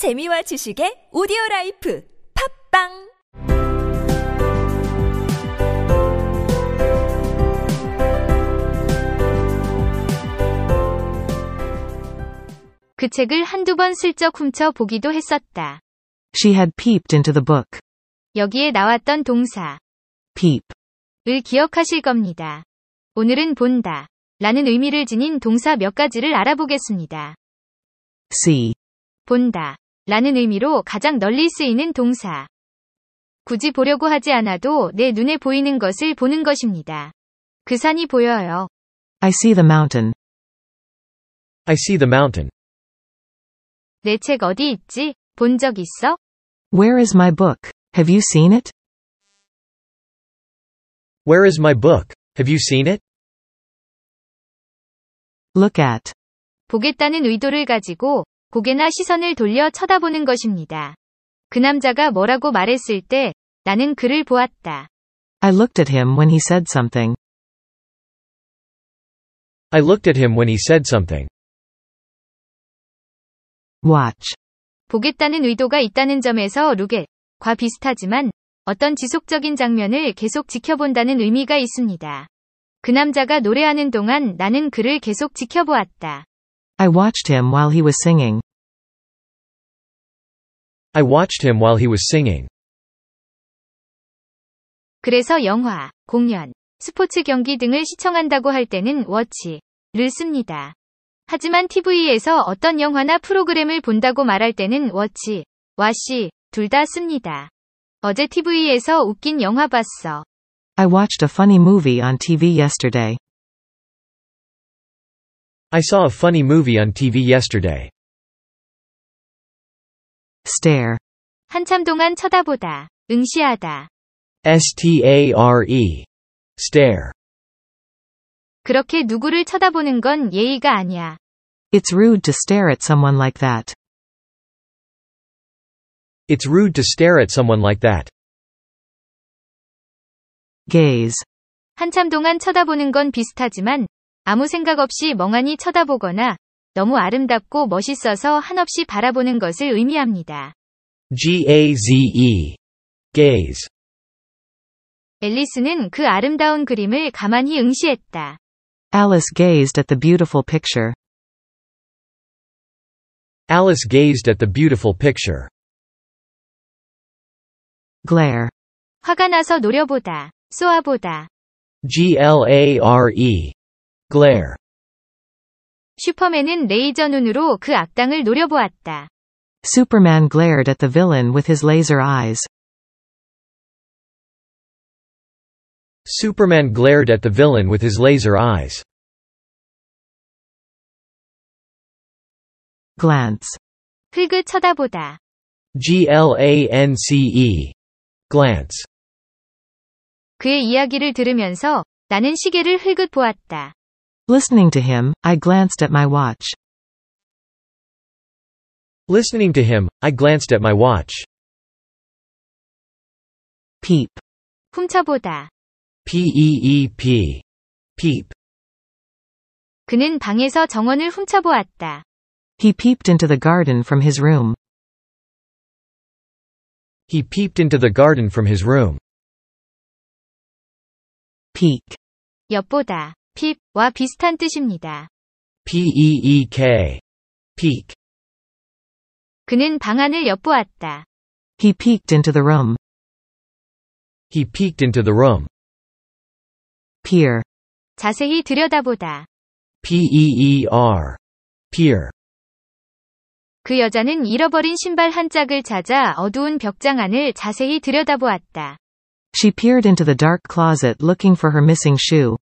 재미와 지식의 오디오 라이프 팟빵 그 책을 한두 번 슬쩍 훔쳐 보기도 했었다. She had peeped into the book. 여기에 나왔던 동사, Peep. 을 기억하실 겁니다. 오늘은 본다. 라는 의미를 지닌 동사 몇 가지를 알아보겠습니다. See. 본다. 라는 의미로 가장 널리 쓰이는 동사. 굳이 보려고 하지 않아도 내 눈에 보이는 것을 보는 것입니다. 그 산이 보여요. I see the mountain. I see the mountain. 내 책 어디 있지? 본 적 있어? Where is my book? Have you seen it? Where is my book? Have you seen it? Look at. 보겠다는 의도를 가지고 고개나 시선을 돌려 쳐다보는 것입니다. 그 남자가 뭐라고 말했을 때 나는 그를 보았다. I looked at him when he said something. I looked at him when he said something. Watch. 보겠다는 의도가 있다는 점에서 루겟, 과 비슷하지만 어떤 지속적인 장면을 계속 지켜본다는 의미가 있습니다. 그 남자가 노래하는 동안 나는 그를 계속 지켜보았다. I watched him while he was singing. I watched him while he was singing. 그래서 영화, 공연, 스포츠 경기 등을 시청한다고 할 때는 watch를 씁니다. 하지만 TV에서 어떤 영화나 프로그램을 본다고 말할 때는 watch, watch 둘 다 씁니다. 어제 TV에서 웃긴 영화 봤어. I watched a funny movie on TV yesterday. I saw a funny movie on TV yesterday. Stare. 한참 동안 쳐다보다, 응시하다. S-T-A-R-E. Stare. 그렇게 누구를 쳐다보는 건 예의가 아니야. It's rude to stare at someone like that. It's rude to stare at someone like that. Gaze. 한참 동안 쳐다보는 건 비슷하지만 아무 생각 없이 멍하니 쳐다보거나 너무 아름답고 멋있어서 한없이 바라보는 것을 의미합니다. G-A-Z-E. Gaze. 앨리스는 그 아름다운 그림을 가만히 응시했다. Alice gazed at the beautiful picture. Alice gazed at the beautiful picture. Glare. 화가 나서 노려보다, 쏘아보다. G-L-A-R-E. Glare. 슈퍼맨은 레이저 눈으로 그 악당을 노려보았다. Superman glared at the villain with his laser eyes. Superman glared at the villain with his laser eyes. Glance. 흙을 쳐다보다. G-L-A-N-C-E. Glance. 그의 이야기를 들으면서 나는 시계를 흘긋 보았다. Listening to him, I glanced at my watch. Listening to him, I glanced at my watch. Peep. 훔쳐보다. P-E-E-P. Peep. 그는 방에서 정원을 훔쳐보았다. He peeped into the garden from his room. He peeped into the garden from his room. Peek. 엿보다. 핍와 비슷한 뜻입니다. P-E-E-K. Peek. 그는 방 안을 엿보았다. He peeked into the room. He peeked into the room. Peer. 자세히 들여다보다. P-E-E-R. Peer. 그 여자는 잃어버린 신발 한 짝을 찾아 어두운 벽장 안을 자세히 들여다보았다. She peered into the dark closet looking for her missing shoe.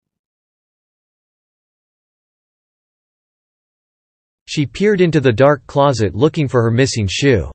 She peered into the dark closet looking for her missing shoe.